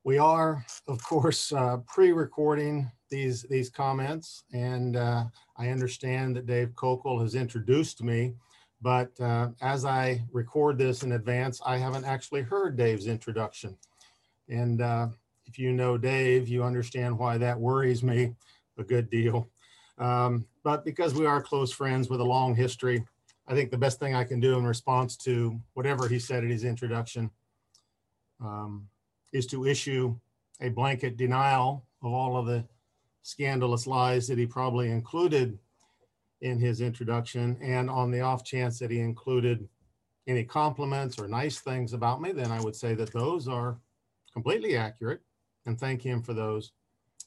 We are, of course, uh, pre-recording these these comments, and uh, I understand that Dave Kokel has introduced me, but uh, as I record this in advance, I haven't actually heard Dave's introduction. And uh, if you know Dave, you understand why that worries me a good deal. Um, but because we are close friends with a long history, I think the best thing I can do in response to whatever he said in his introduction um, is to issue a blanket denial of all of the scandalous lies that he probably included in his introduction. And on the off chance that he included any compliments or nice things about me, then I would say that those are completely accurate and thank him for those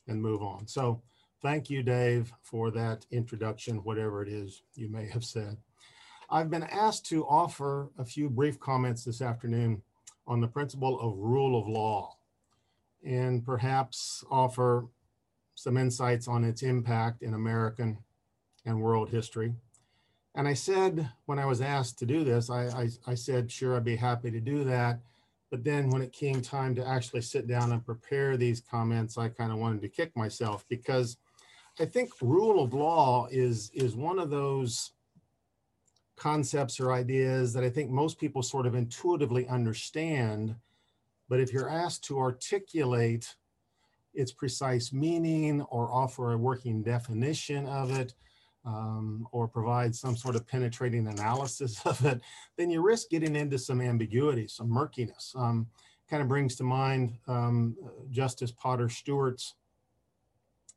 and move on. So Thank you, Dave, for that introduction, whatever it is you may have said. I've been asked to offer a few brief comments this afternoon on the principle of rule of law and perhaps offer some insights on its impact in American and world history. And I said, when I was asked to do this, I, I, I said, sure, I'd be happy to do that. But then when it came time to actually sit down and prepare these comments, I kind of wanted to kick myself because I think rule of law is is one of those concepts or ideas that I think most people sort of intuitively understand. But if you're asked to articulate its precise meaning or offer a working definition of it, um, or provide some sort of penetrating analysis [LAUGHS] of it, then you risk getting into some ambiguity, some murkiness. Um, kind of brings to mind um, Justice Potter Stewart's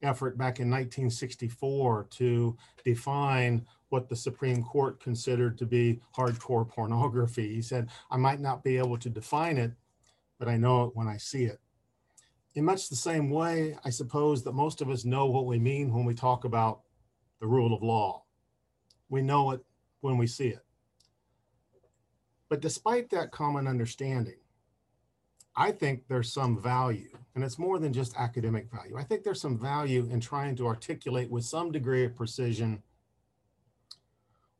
effort back in 1964 to define what the Supreme Court considered to be hardcore pornography. He said, I might not be able to define it, but I know it when I see it. In much the same way, I suppose that most of us know what we mean when we talk about the rule of law. We know it when we see it. But despite that common understanding, I think there's some value, and it's more than just academic value. I think there's some value in trying to articulate with some degree of precision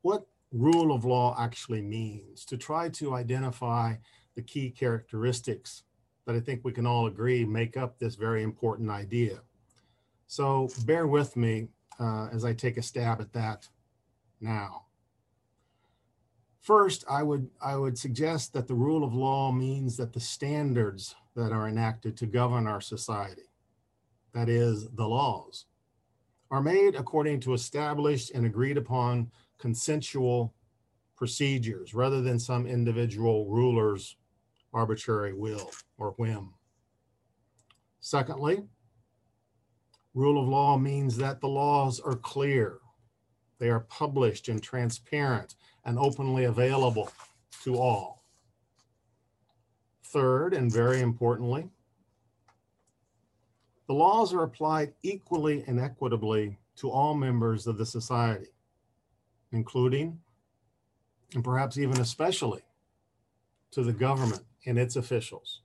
what rule of law actually means, to try to identify the key characteristics that I think we can all agree make up this very important idea. So bear with me uh, as I take a stab at that now. First, I would, I would suggest that the rule of law means that the standards that are enacted to govern our society, that is, the laws, are made according to established and agreed upon consensual procedures rather than some individual ruler's arbitrary will or whim. Secondly, rule of law means that the laws are clear, they are published and transparent and openly available to all. Third, and very importantly, the laws are applied equally and equitably to all members of the society, including, and perhaps even especially, to the government and its officials.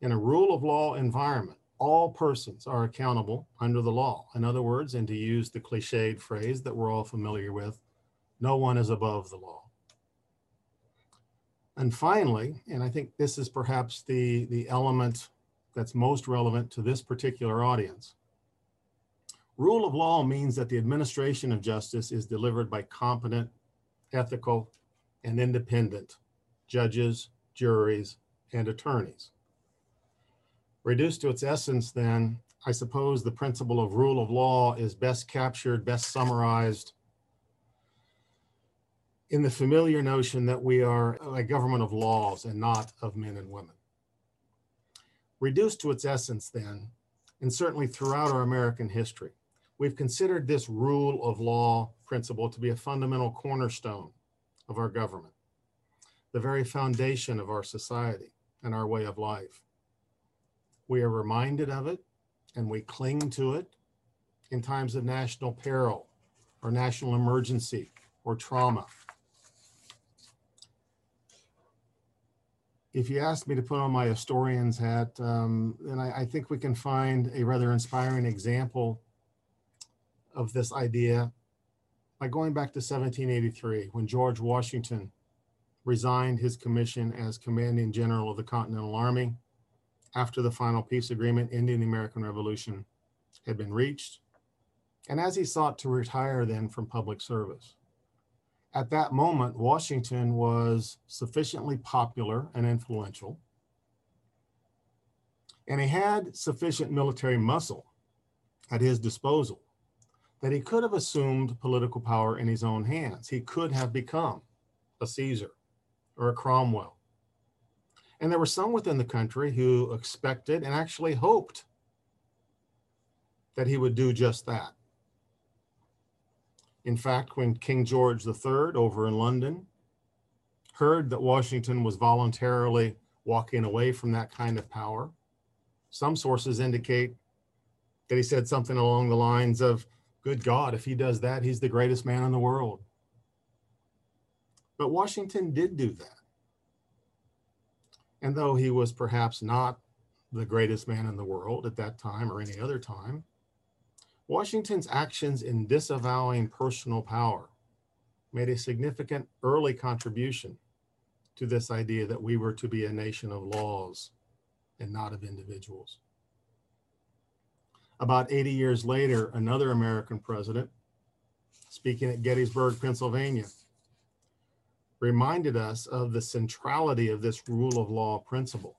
In a rule of law environment, all persons are accountable under the law. In other words, and to use the cliched phrase that we're all familiar with, No one is above the law. And finally, and I think this is perhaps the, the element that's most relevant to this particular audience. Rule of law means that the administration of justice is delivered by competent, ethical, and independent judges, juries, and attorneys. Reduced to its essence, then, I suppose the principle of rule of law is best captured, best summarized in the familiar notion that we are a government of laws and not of men and women. Reduced to its essence, then, and certainly throughout our American history, we've considered this rule of law principle to be a fundamental cornerstone of our government, the very foundation of our society and our way of life. We are reminded of it and we cling to it in times of national peril or national emergency or trauma. If you ask me to put on my historian's hat, um, then I, I, think we can find a rather inspiring example of this idea by going back to 1783 when George Washington resigned his commission as commanding general of the Continental Army after the final peace agreement ending the American Revolution had been reached, and as he sought to retire then from public service at that moment, Washington was sufficiently popular and influential, and he had sufficient military muscle at his disposal that he could have assumed political power in his own hands. He could have become a Caesar or a Cromwell. And there were some within the country who expected and actually hoped that he would do just that. In fact, when King George III over in London heard that Washington was voluntarily walking away from that kind of power, some sources indicate that he said something along the lines of, Good God, if he does that, he's the greatest man in the world. But Washington did do that. And though he was perhaps not the greatest man in the world at that time or any other time, Washington's actions in disavowing personal power made a significant early contribution to this idea that we were to be a nation of laws and not of individuals. About 80 years later, another American president, speaking at Gettysburg, Pennsylvania, reminded us of the centrality of this rule of law principle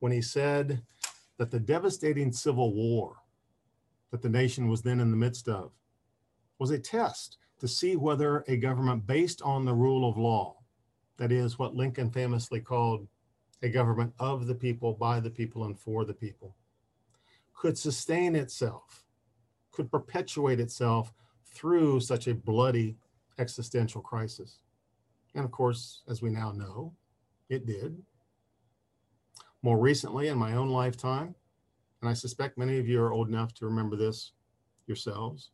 when he said that the devastating Civil War that the nation was then in the midst of was a test to see whether a government based on the rule of law, that is what Lincoln famously called a government of the people, by the people, and for the people, could sustain itself, could perpetuate itself through such a bloody existential crisis. And of course, as we now know, it did. More recently, in my own lifetime, and I suspect many of you are old enough to remember this yourselves.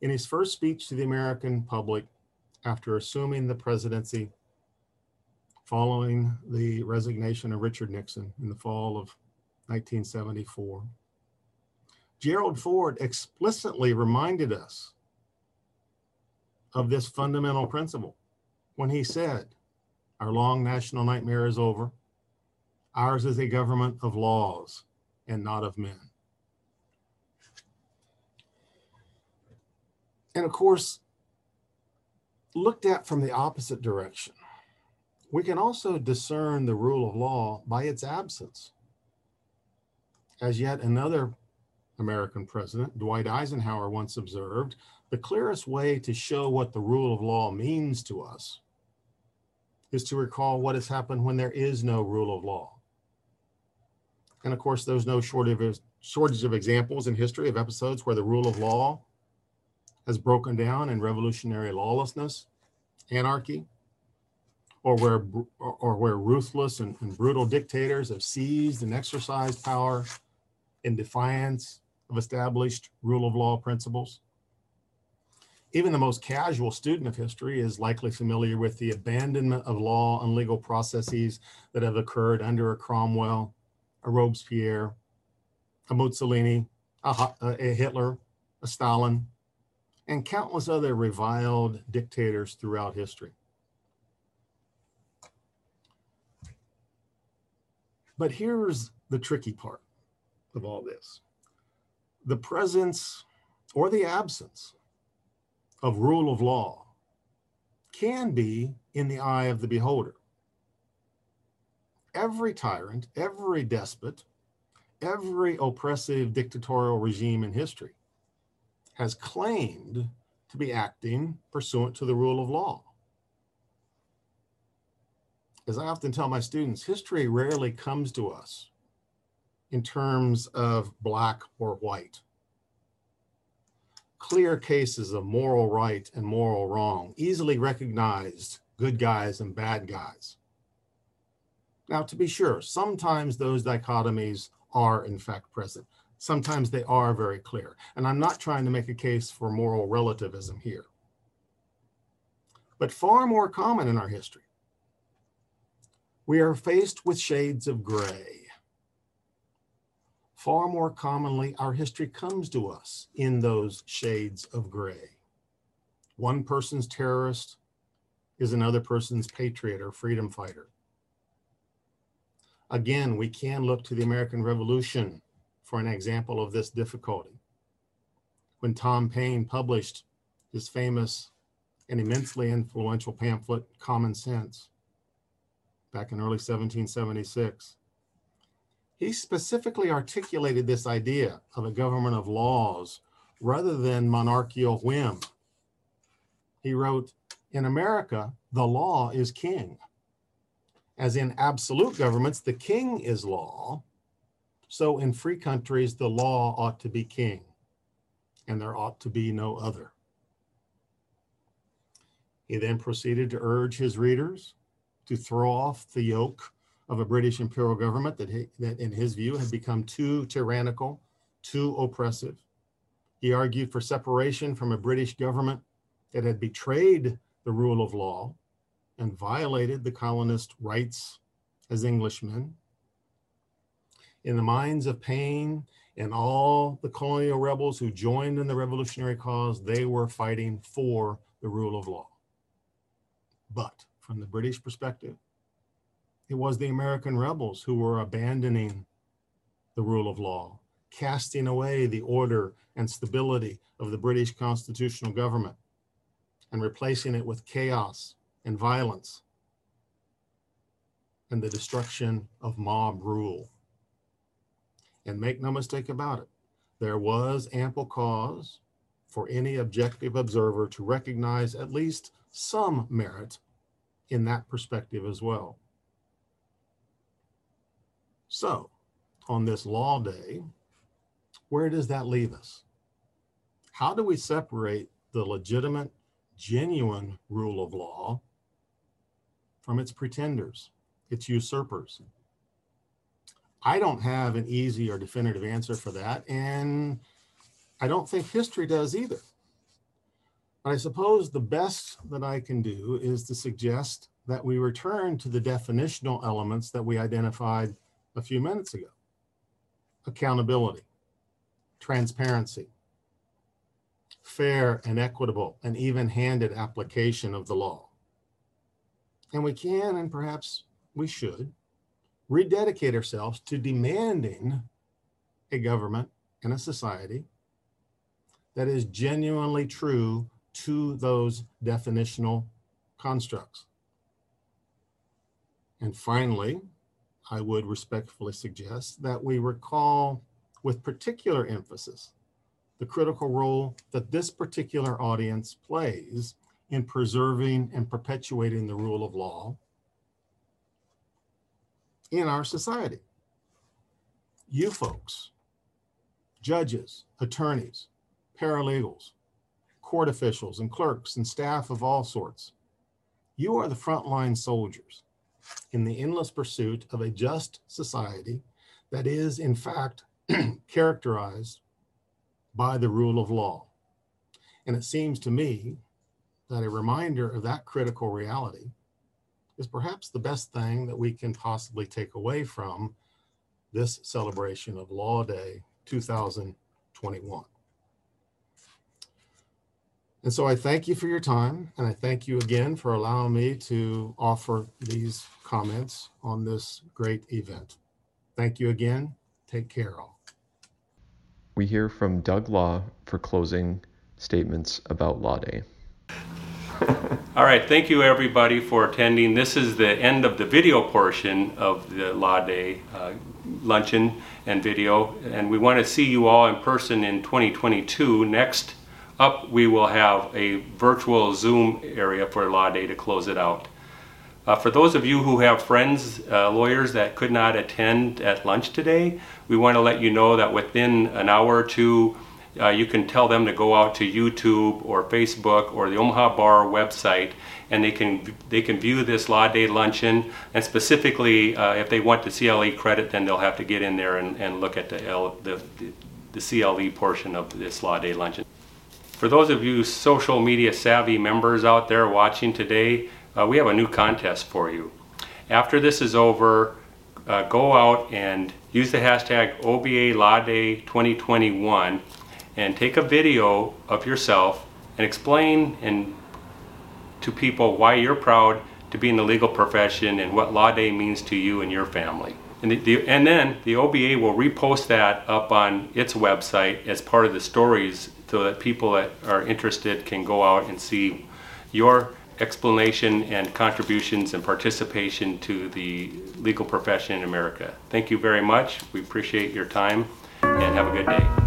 In his first speech to the American public after assuming the presidency following the resignation of Richard Nixon in the fall of 1974, Gerald Ford explicitly reminded us of this fundamental principle when he said, Our long national nightmare is over. Ours is a government of laws and not of men. And of course, looked at from the opposite direction, we can also discern the rule of law by its absence. As yet another American president, Dwight Eisenhower, once observed, the clearest way to show what the rule of law means to us is to recall what has happened when there is no rule of law. And of course, there's no shortage of, examples in history of episodes where the rule of law has broken down in revolutionary lawlessness, anarchy, or where, or where ruthless and, and brutal dictators have seized and exercised power in defiance of established rule of law principles. Even the most casual student of history is likely familiar with the abandonment of law and legal processes that have occurred under a Cromwell a Robespierre, a Mussolini, a, a Hitler, a Stalin, and countless other reviled dictators throughout history. But here's the tricky part of all this the presence or the absence of rule of law can be in the eye of the beholder. Every tyrant, every despot, every oppressive dictatorial regime in history has claimed to be acting pursuant to the rule of law. As I often tell my students, history rarely comes to us in terms of black or white. Clear cases of moral right and moral wrong, easily recognized good guys and bad guys. Now, to be sure, sometimes those dichotomies are in fact present. Sometimes they are very clear. And I'm not trying to make a case for moral relativism here. But far more common in our history, we are faced with shades of gray. Far more commonly, our history comes to us in those shades of gray. One person's terrorist is another person's patriot or freedom fighter. Again, we can look to the American Revolution for an example of this difficulty. When Tom Paine published his famous and immensely influential pamphlet, Common Sense, back in early 1776, he specifically articulated this idea of a government of laws rather than monarchical whim. He wrote, In America, the law is king as in absolute governments, the king is law. So in free countries, the law ought to be king, and there ought to be no other. He then proceeded to urge his readers to throw off the yoke of a British imperial government that, he, that in his view had become too tyrannical, too oppressive. He argued for separation from a British government that had betrayed the rule of law and violated the colonists' rights as Englishmen. In the minds of Paine and all the colonial rebels who joined in the revolutionary cause, they were fighting for the rule of law. But from the British perspective, it was the American rebels who were abandoning the rule of law, casting away the order and stability of the British constitutional government, and replacing it with chaos and violence and the destruction of mob rule. And make no mistake about it, there was ample cause for any objective observer to recognize at least some merit in that perspective as well. So, on this law day, where does that leave us? How do we separate the legitimate, genuine rule of law from its pretenders, its usurpers? I don't have an easy or definitive answer for that, and I don't think history does either. But I suppose the best that I can do is to suggest that we return to the definitional elements that we identified a few minutes ago accountability, transparency, fair and equitable and even handed application of the law. And we can, and perhaps we should, rededicate ourselves to demanding a government and a society that is genuinely true to those definitional constructs. And finally, I would respectfully suggest that we recall with particular emphasis the critical role that this particular audience plays in preserving and perpetuating the rule of law in our society. You folks, judges, attorneys, paralegals, court officials, and clerks, and staff of all sorts, you are the frontline soldiers in the endless pursuit of a just society that is, in fact, [CLEARS THROAT] characterized by the rule of law. And it seems to me that a reminder of that critical reality is perhaps the best thing that we can possibly take away from this celebration of Law Day 2021. And so I thank you for your time and I thank you again for allowing me to offer these comments on this great event. Thank you again. Take care all. We hear from Doug Law for closing statements about Law Day. [LAUGHS] All right, thank you everybody for attending. This is the end of the video portion of the Law Day uh, luncheon and video, and we want to see you all in person in 2022. Next up, we will have a virtual Zoom area for Law Day to close it out. Uh, for those of you who have friends, uh, lawyers that could not attend at lunch today, we want to let you know that within an hour or two, uh, you can tell them to go out to YouTube or Facebook or the Omaha Bar website and they can they can view this Law Day luncheon and specifically uh, if they want the CLE credit then they'll have to get in there and, and look at the, L, the, the CLE portion of this Law Day luncheon. For those of you social media savvy members out there watching today, uh, we have a new contest for you. After this is over, uh, go out and use the hashtag OBA Law Day 2021 and take a video of yourself and explain and to people why you're proud to be in the legal profession and what Law Day means to you and your family. And, the, the, and then the OBA will repost that up on its website as part of the stories so that people that are interested can go out and see your explanation and contributions and participation to the legal profession in America. Thank you very much. We appreciate your time and have a good day.